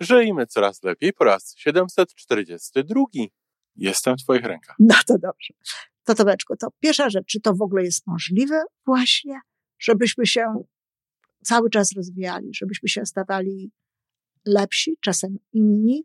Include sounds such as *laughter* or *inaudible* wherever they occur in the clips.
Żyjmy coraz lepiej po raz 742. Jestem w Twoich rękach. No to dobrze. To Tomeczku, to pierwsza rzecz, czy to w ogóle jest możliwe właśnie, żebyśmy się cały czas rozwijali, żebyśmy się stawali lepsi, czasem inni?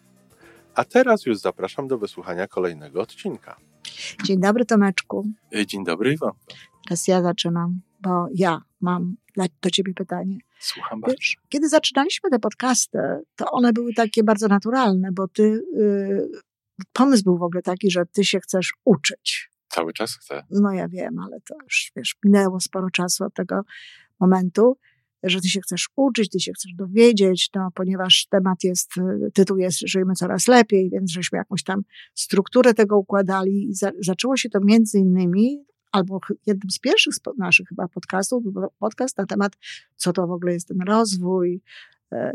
A teraz już zapraszam do wysłuchania kolejnego odcinka. Dzień dobry Tomeczku. Dzień dobry Iwan. Teraz ja zaczynam, bo ja mam do ciebie pytanie. Słucham bardzo. Kiedy zaczynaliśmy te podcasty, to one były takie bardzo naturalne, bo ty, yy, pomysł był w ogóle taki, że ty się chcesz uczyć. Cały czas chcę. No ja wiem, ale to już, wiesz, minęło sporo czasu od tego momentu że ty się chcesz uczyć, ty się chcesz dowiedzieć, no, ponieważ temat jest, tytuł jest Żyjmy coraz lepiej, więc żeśmy jakąś tam strukturę tego układali i za, zaczęło się to między innymi, albo jednym z pierwszych naszych chyba podcastów, był podcast na temat, co to w ogóle jest ten rozwój, e,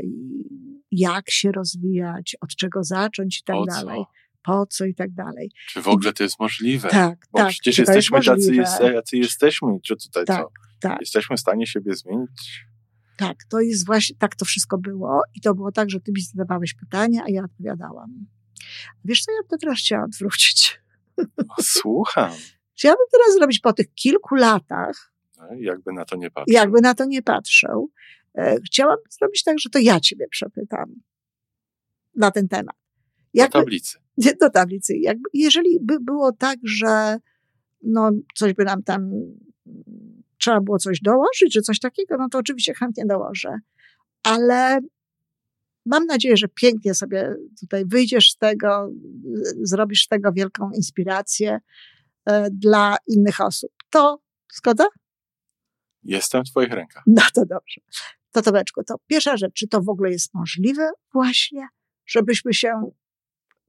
jak się rozwijać, od czego zacząć i tak po dalej. Co? Po co i tak dalej. Czy w ogóle to jest możliwe? Tak, Bo tak. przecież jesteśmy jest tacy, jacy jesteśmy. Czy tutaj Tak, co? tak. Jesteśmy w stanie siebie zmienić? Tak, to jest właśnie, tak to wszystko było. I to było tak, że ty mi zadawałeś pytania, a ja odpowiadałam. Wiesz co, ja bym to teraz chciała odwrócić. Słucham. Chciałabym teraz zrobić po tych kilku latach, No, jakby na to nie patrzeć. jakby na to nie patrzył, e, chciałabym zrobić tak, że to ja ciebie przepytam na ten temat. Do Jakby, tablicy. nie, do tablicy. Jakby, jeżeli by było tak, że no, coś by nam tam trzeba było coś dołożyć, czy coś takiego, no to oczywiście chętnie dołożę. Ale mam nadzieję, że pięknie sobie tutaj wyjdziesz z tego, zrobisz z tego wielką inspirację e, dla innych osób. To zgoda? Jestem w Twoich rękach. No to dobrze. To Tomeczku, to pierwsza rzecz, czy to w ogóle jest możliwe właśnie, żebyśmy się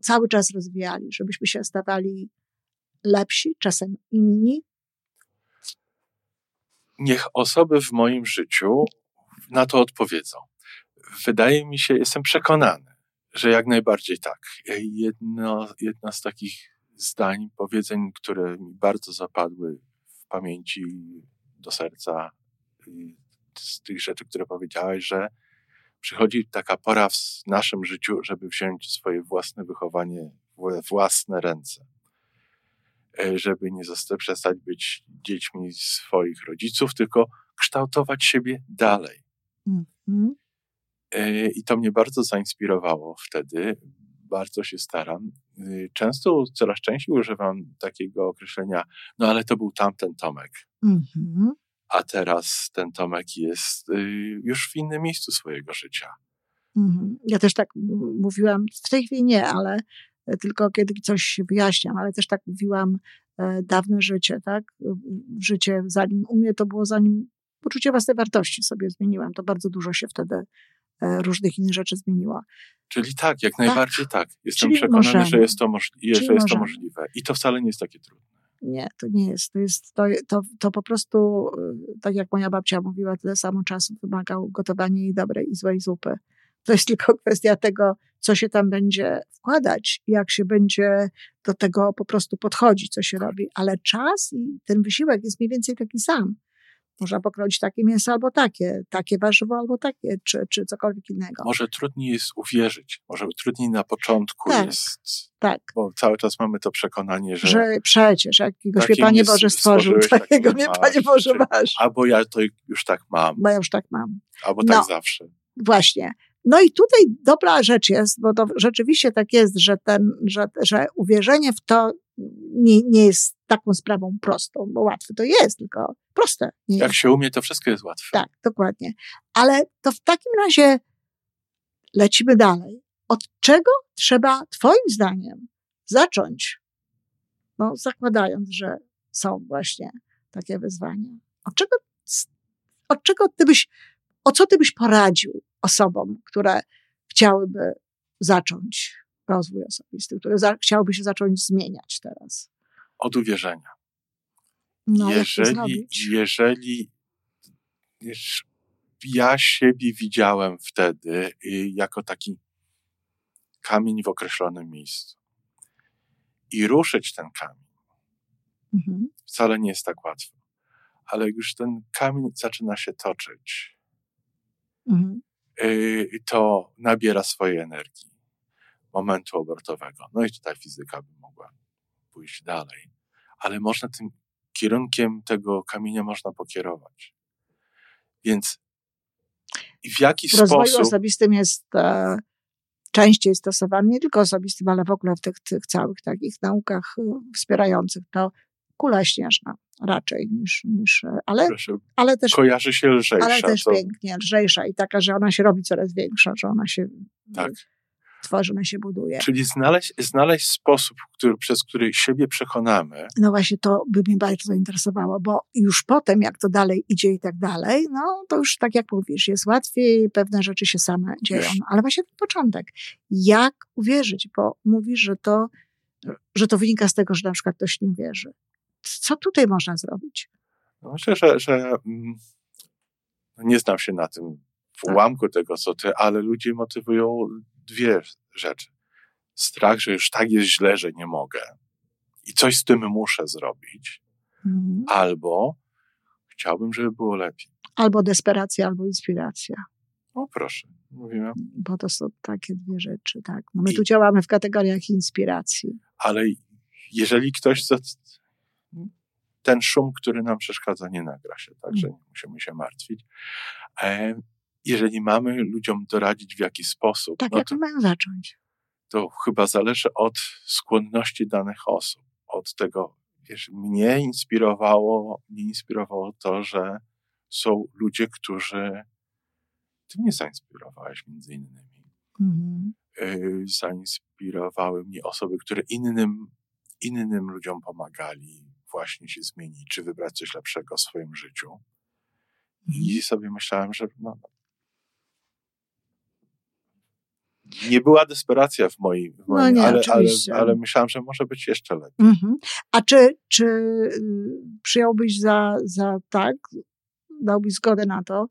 cały czas rozwijali, żebyśmy się stawali lepsi, czasem inni? Niech osoby w moim życiu na to odpowiedzą. Wydaje mi się, jestem przekonany, że jak najbardziej tak. Jedno, z takich zdań, powiedzeń, które mi bardzo zapadły w pamięci do serca, z tych rzeczy, które powiedziałeś, że przychodzi taka pora w naszym życiu, żeby wziąć swoje własne wychowanie w własne ręce. Żeby nie przestać być dziećmi swoich rodziców, tylko kształtować siebie dalej. Mm-hmm. I to mnie bardzo zainspirowało wtedy. Bardzo się staram. Często, coraz częściej używam takiego określenia, no ale to był tamten Tomek. Mm-hmm. A teraz ten Tomek jest już w innym miejscu swojego życia. Mm-hmm. Ja też tak mówiłam, w tej chwili nie, ale tylko kiedy coś wyjaśniam, ale też tak mówiłam e, dawne życie, tak? Życie, zanim u mnie to było, zanim poczucie własnej wartości sobie zmieniłam, to bardzo dużo się wtedy e, różnych innych rzeczy zmieniło. Czyli tak, jak najbardziej tak. Jestem Czyli przekonany, możemy. że jest to, możli- że jest to możliwe. I to wcale nie jest takie trudne. Nie, to nie jest. To, jest to, to, to po prostu, e, tak jak moja babcia mówiła, tyle samo czasu wymagał gotowanie i dobrej i złej zupy. To jest tylko kwestia tego, co się tam będzie wkładać, jak się będzie do tego po prostu podchodzić, co się robi. Ale czas i ten wysiłek jest mniej więcej taki sam. Można pokroić takie mięso albo takie, takie warzywo albo takie, czy, czy cokolwiek innego. Może trudniej jest uwierzyć, może trudniej na początku Tak. jest, Tak, bo cały czas mamy to przekonanie, że, że przecież jakiegoś mnie takim Panie Boże stworzył, takiego mnie Panie Boże masz. albo ja to już tak mam, Bo ja już tak mam. albo tak No. zawsze. Właśnie. No i tutaj dobra rzecz jest, bo to rzeczywiście tak jest, że, ten, że, że uwierzenie w to nie, nie jest taką sprawą prostą, bo łatwe to jest, tylko proste. Nie Jak jest. się umie, to wszystko jest łatwe. Tak, dokładnie. Ale to w takim razie lecimy dalej. Od czego trzeba, Twoim zdaniem, zacząć? No, zakładając, że są właśnie takie wyzwanie. Od czego, od czego ty byś, o co ty byś poradził osobom, które chciałyby zacząć rozwój osobisty, które za, chciałyby się zacząć zmieniać teraz? Od uwierzenia. No, jeżeli, jeżeli ja siebie widziałem wtedy y, jako taki kamień w określonym miejscu. I ruszyć ten kamień mhm. wcale nie jest tak łatwo. Ale już ten kamień zaczyna się toczyć, mhm. Y, to nabiera swojej energii, momentu obrotowego. No i tutaj fizyka by mogła pójść dalej. Ale można tym kierunkiem tego kamienia można pokierować. Więc w jaki w sposób... W rozwoju osobistym jest e, częściej stosowany, nie tylko osobistym, ale w ogóle w tych, tych całych takich naukach e, wspierających to kula śnieżna raczej niż, niż e, ale, ale też kojarzy się lżejsza. Ale też to... pięknie, lżejsza i taka, że ona się robi coraz większa, że ona się tak tworzy, ona się buduje. Czyli znaleźć, znaleźć sposób, który, przez który siebie przekonamy. No właśnie, to by mnie bardzo interesowało, bo już potem, jak to dalej idzie i tak dalej, no to już tak jak mówisz, jest łatwiej, pewne rzeczy się same dzieją. Ale właśnie ten początek. Jak uwierzyć? Bo mówisz, że to, że to wynika z tego, że na przykład ktoś nie wierzy. Co tutaj można zrobić? No myślę, że, że mm, nie znam się na tym w tak. ułamku tego, co ty, ale ludzie motywują dwie rzeczy. Strach, że już tak jest źle, że nie mogę i coś z tym muszę zrobić, mhm. albo chciałbym, żeby było lepiej. Albo desperacja, albo inspiracja. O proszę, mówimy. Bo to są takie dwie rzeczy, tak. No my I, tu działamy w kategoriach inspiracji. Ale jeżeli ktoś ten szum, który nam przeszkadza, nie nagra się, także nie musimy się martwić. E, jeżeli mamy ludziom doradzić w jaki sposób. Tak, no jak to, mają zacząć? To chyba zależy od skłonności danych osób, od tego, wiesz, mnie inspirowało, mnie inspirowało to, że są ludzie, którzy ty mnie zainspirowałeś między innymi. Mhm. Y, zainspirowały mnie osoby, które innym, innym ludziom pomagali właśnie się zmienić, czy wybrać coś lepszego w swoim życiu. I mhm. sobie myślałem, że no, nie była desperacja w moim, w no moim no nie, ale, ale, ale, myślałam, że może być jeszcze lepiej. Mhm. A czy, czy y, przyjąłbyś za, za tak, dałbyś zgodę na to,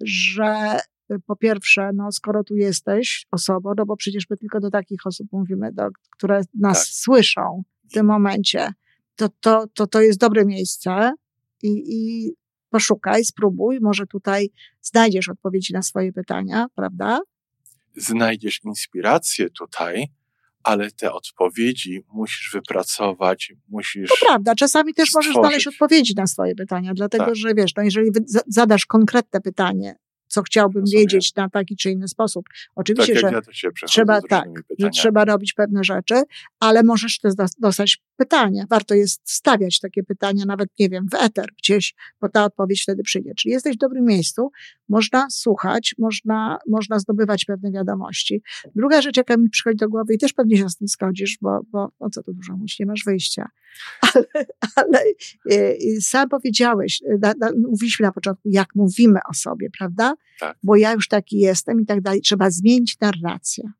że y, po pierwsze, no, skoro tu jesteś osobą, no bo przecież my tylko do takich osób mówimy, do, które nas tak. słyszą w tym momencie, to, to, to, to jest dobre miejsce i, i poszukaj, spróbuj, może tutaj znajdziesz odpowiedzi na swoje pytania, prawda? znajdziesz inspirację tutaj, ale te odpowiedzi musisz wypracować, musisz. To prawda, czasami też stworzyć. możesz znaleźć odpowiedzi na swoje pytania, dlatego tak. że wiesz, no jeżeli zadasz konkretne pytanie, co chciałbym Rozumiem. wiedzieć na taki czy inny sposób. Oczywiście, tak, że trzeba, tak, że trzeba robić pewne rzeczy, ale możesz też dostać pytanie. Warto jest stawiać takie pytania, nawet nie wiem, w eter gdzieś, bo ta odpowiedź wtedy przyjdzie. Czyli jesteś w dobrym miejscu, można słuchać, można, można zdobywać pewne wiadomości. Druga rzecz, jaka mi przychodzi do głowy i też pewnie się z tym zgodzisz, bo, bo o co tu dużo mówić, nie masz wyjścia. *laughs* Ale, ale e, sam powiedziałeś, na, na, mówiliśmy na początku, jak mówimy o sobie, prawda? Tak. Bo ja już taki jestem i tak dalej. Trzeba zmienić narrację.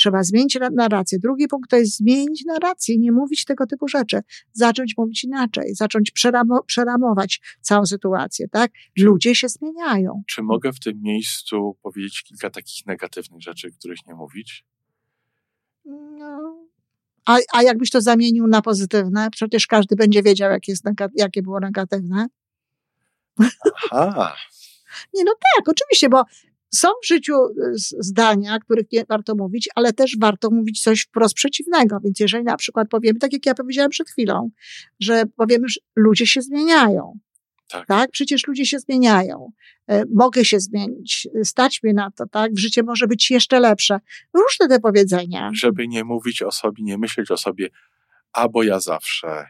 Trzeba zmienić narrację. Drugi punkt to jest zmienić narrację, nie mówić tego typu rzeczy. Zacząć mówić inaczej, zacząć przeramo, przeramować całą sytuację, tak? Ludzie się zmieniają. Czy mogę w tym miejscu powiedzieć kilka takich negatywnych rzeczy, których nie mówić? No. A, a jakbyś to zamienił na pozytywne? Przecież każdy będzie wiedział, jak jest, jakie było negatywne. Aha. Nie, no tak, oczywiście, bo są w życiu y, zdania, których nie warto mówić, ale też warto mówić coś wprost przeciwnego. Więc jeżeli na przykład powiemy, tak jak ja powiedziałam przed chwilą, że powiemy, że ludzie się zmieniają. Tak. tak? Przecież ludzie się zmieniają. E, mogę się zmienić, stać mnie na to, tak? Życie może być jeszcze lepsze. Różne te powiedzenia. Żeby nie mówić o sobie, nie myśleć o sobie, albo ja zawsze,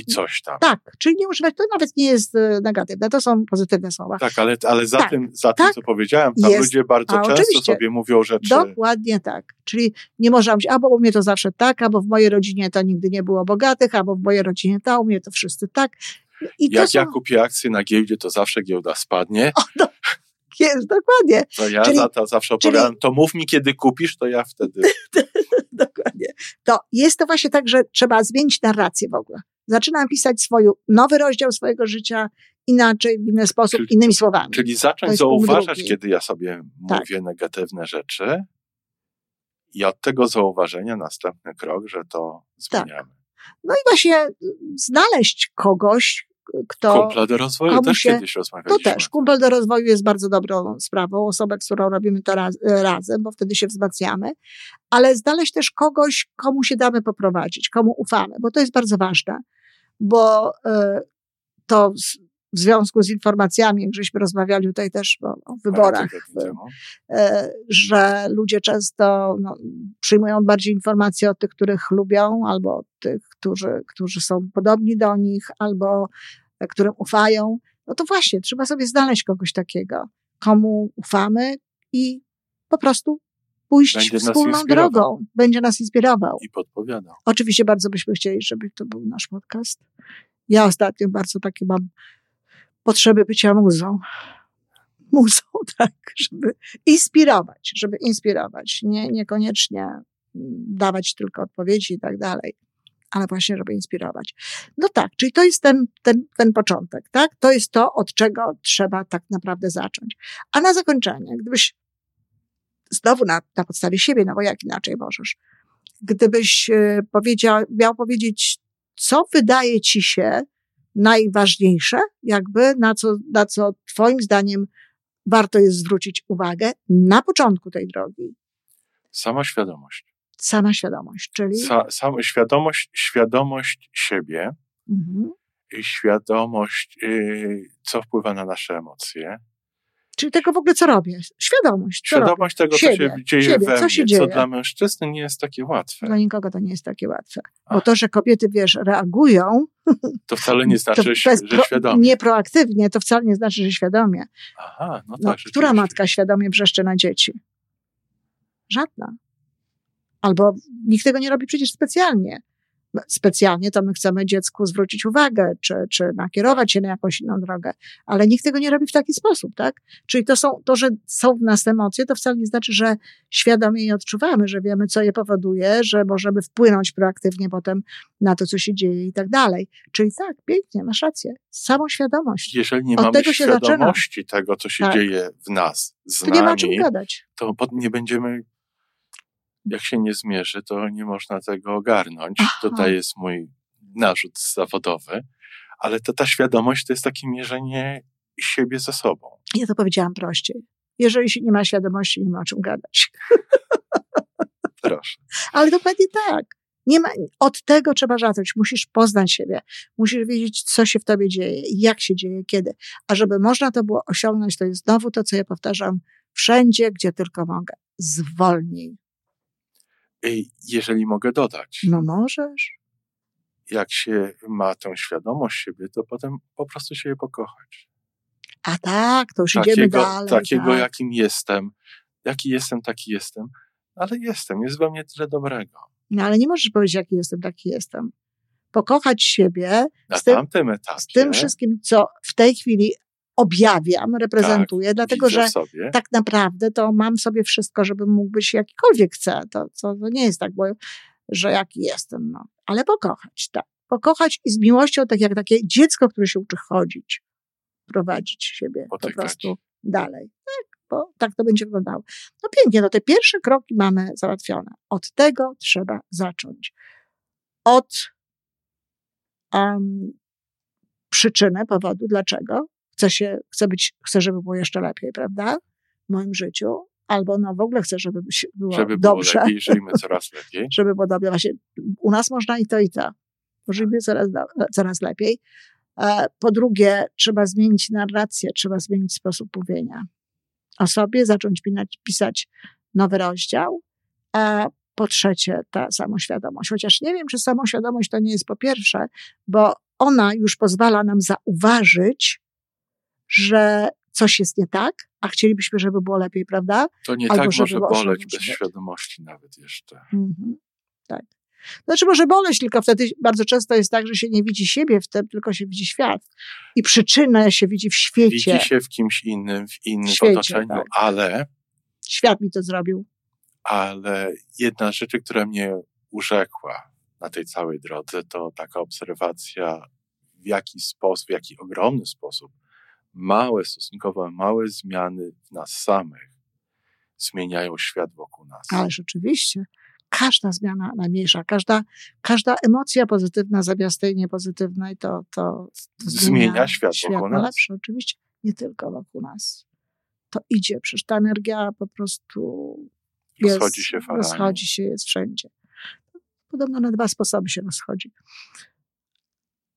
i coś tam. Tak, czyli nie używać, to nawet nie jest e, negatywne, to są pozytywne słowa. Tak, ale, ale za, tak, tym, za tak, tym, co powiedziałem, tam jest, ludzie bardzo często sobie mówią rzeczy. Dokładnie tak. Czyli nie można być, albo u mnie to zawsze tak, albo w mojej rodzinie to nigdy nie było bogatych, albo w mojej rodzinie to, u mnie to wszyscy tak. I Jak są... ja kupię akcje na giełdzie, to zawsze giełda spadnie. O, no, jest, dokładnie. To ja czyli, za to zawsze opowiadam, czyli... to mów mi, kiedy kupisz, to ja wtedy... *laughs* dokładnie. To jest to właśnie tak, że trzeba zmienić narrację w ogóle. Zaczynam pisać swój nowy rozdział swojego życia inaczej, w inny sposób, czyli, innymi słowami. Czyli zacząć zauważać, kiedy ja sobie tak. mówię negatywne rzeczy i od tego zauważenia następny krok, że to tak. zmieniamy. Tak. No i właśnie znaleźć kogoś, kto. Kumpla do rozwoju też się, kiedyś rozmawialiśmy. To też. Kumpel do rozwoju jest bardzo dobrą sprawą. Osobę, z którą robimy to raz, razem, bo wtedy się wzmacniamy. Ale znaleźć też kogoś, komu się damy poprowadzić, komu ufamy, bo to jest bardzo ważne. Bo y, to w związku z informacjami, żeśmy rozmawiali tutaj też o, o wyborach, e, że ludzie często no, przyjmują bardziej informacje od tych, których lubią, albo od tych, którzy, którzy są podobni do nich, albo którym ufają. No to właśnie, trzeba sobie znaleźć kogoś takiego, komu ufamy i po prostu pójść Będzie wspólną drogą. Będzie nas inspirował. I podpowiadał. Oczywiście bardzo byśmy chcieli, żeby to był nasz podcast. Ja ostatnio bardzo takie mam potrzeby bycia muzą. Muzą, *laughs* tak, żeby inspirować, żeby inspirować, nie, niekoniecznie dawać tylko odpowiedzi i tak dalej, ale właśnie, żeby inspirować. No tak, czyli to jest ten, ten, ten początek, tak? To jest to, od czego trzeba tak naprawdę zacząć. A na zakończenie, gdybyś znowu na, na podstawie siebie, no bo jak inaczej możesz, gdybyś e, powiedział, miał powiedzieć, co wydaje ci się, najważniejsze, jakby na co, na co Twoim zdaniem warto jest zwrócić uwagę na początku tej drogi? Sama świadomość. Sama świadomość, czyli. Sa, sama świadomość, świadomość siebie, mhm. świadomość, yy, co wpływa na nasze emocje, Czyli tego w ogóle, co robię. Świadomość. Co Świadomość robię. tego, siebie, co się dzieje siebie, we co, się dzieje. co dla mężczyzny nie jest takie łatwe. Dla nikogo to nie jest takie łatwe. Bo to, że kobiety, wiesz, reagują... To wcale nie *laughs* znaczy, że świadomie. Nie proaktywnie, to wcale nie znaczy, że świadomie. Aha, no, no tak. No, która matka świadomie wrzeszczy na dzieci? Żadna. Albo nikt tego nie robi przecież specjalnie specjalnie, to my chcemy dziecku zwrócić uwagę, czy, czy nakierować się na jakąś inną drogę, ale nikt tego nie robi w taki sposób, tak? Czyli to są, to, że są w nas emocje, to wcale nie znaczy, że świadomie je odczuwamy, że wiemy, co je powoduje, że możemy wpłynąć proaktywnie potem na to, co się dzieje i tak dalej. Czyli tak, pięknie, masz rację. Samą świadomość. Jeżeli nie Od mamy tego świadomości tego, co się tak. dzieje w nas, z to nami, nie ma czym gadać. to nie będziemy jak się nie zmierzy, to nie można tego ogarnąć. Aha. Tutaj jest mój narzut zawodowy, ale to, ta świadomość to jest takie mierzenie siebie ze sobą. Ja to powiedziałam prościej. Jeżeli się nie ma świadomości, nie ma o czym gadać. *laughs* Proszę. Ale dokładnie tak. Nie ma, od tego trzeba zacząć. Musisz poznać siebie. Musisz wiedzieć, co się w tobie dzieje, jak się dzieje, kiedy. A żeby można to było osiągnąć, to jest znowu to, co ja powtarzam wszędzie, gdzie tylko mogę. Zwolnij. Jeżeli mogę dodać. No możesz. Jak się ma tą świadomość siebie, to potem po prostu się je pokochać. A tak, to już takiego, idziemy dalej. Takiego, tak. jakim jestem. Jaki jestem, taki jestem. Ale jestem, jest we mnie tyle dobrego. No ale nie możesz powiedzieć, jaki jestem, taki jestem. Pokochać siebie Na z tym, etapie. z tym wszystkim, co w tej chwili objawiam, reprezentuję, tak, dlatego że sobie. tak naprawdę to mam sobie wszystko, żebym mógł być jakikolwiek chcę. To, to, to nie jest tak, bo, że jaki jestem, no. Ale pokochać, tak. Pokochać i z miłością, tak jak takie dziecko, które się uczy chodzić, prowadzić siebie Potykać. po prostu dalej. Tak, bo tak to będzie wyglądało. No pięknie, no te pierwsze kroki mamy załatwione. Od tego trzeba zacząć. Od um, przyczyny, powodu, dlaczego chcę się, chcę być, chcę, żeby było jeszcze lepiej, prawda? W moim życiu. Albo no w ogóle chcę, żeby było żeby dobrze. Było lepiej, *laughs* żyjmy coraz lepiej. żeby było dobrze. Właśnie u nas można i to, i to. Żyjmy coraz, coraz lepiej. E, po drugie, trzeba zmienić narrację, trzeba zmienić sposób mówienia o sobie, zacząć pisać nowy rozdział. A po trzecie, ta samoświadomość. Chociaż nie wiem, czy samoświadomość to nie jest po pierwsze, bo ona już pozwala nam zauważyć, że coś jest nie tak, a chcielibyśmy, żeby było lepiej, prawda? To nie Albo tak może boleć bez świadomości nawet jeszcze. Mhm, tak. Znaczy może boleć, tylko wtedy bardzo często jest tak, że się nie widzi siebie w tym, tylko się widzi świat. I przyczynę się widzi w świecie. Widzi się w kimś innym, w innym w świecie, otoczeniu, tak. ale... Świat mi to zrobił. Ale jedna z rzeczy, która mnie urzekła na tej całej drodze, to taka obserwacja, w jaki sposób, w jaki ogromny sposób małe, stosunkowo małe zmiany w nas samych zmieniają świat wokół nas. Ale rzeczywiście każda zmiana najmniejsza, każda, każda emocja pozytywna zamiast tej niepozytywnej, to, to, to zmienia, zmienia świat, świat wokół nas. lepszy. Oczywiście nie tylko wokół nas. To idzie, przecież ta energia po prostu jest, rozchodzi się falami. Rozchodzi się, jest wszędzie. Podobno na dwa sposoby się rozchodzi.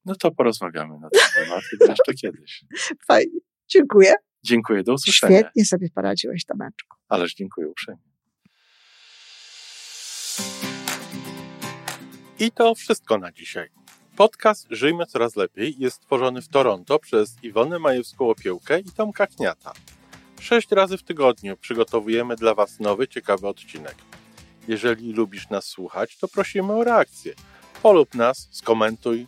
No to porozmawiamy na ten temat *laughs* jeszcze kiedyś. Fajnie. Dziękuję. Dziękuję, do usłyszenia. Świetnie sobie poradziłeś, Tomeczku. Ależ dziękuję uprzejmie. I to wszystko na dzisiaj. Podcast Żyjmy Coraz Lepiej jest stworzony w Toronto przez Iwonę Majewską-Opiełkę i Tomka Kniata. Sześć razy w tygodniu przygotowujemy dla Was nowy, ciekawy odcinek. Jeżeli lubisz nas słuchać, to prosimy o reakcję. Polub nas, skomentuj,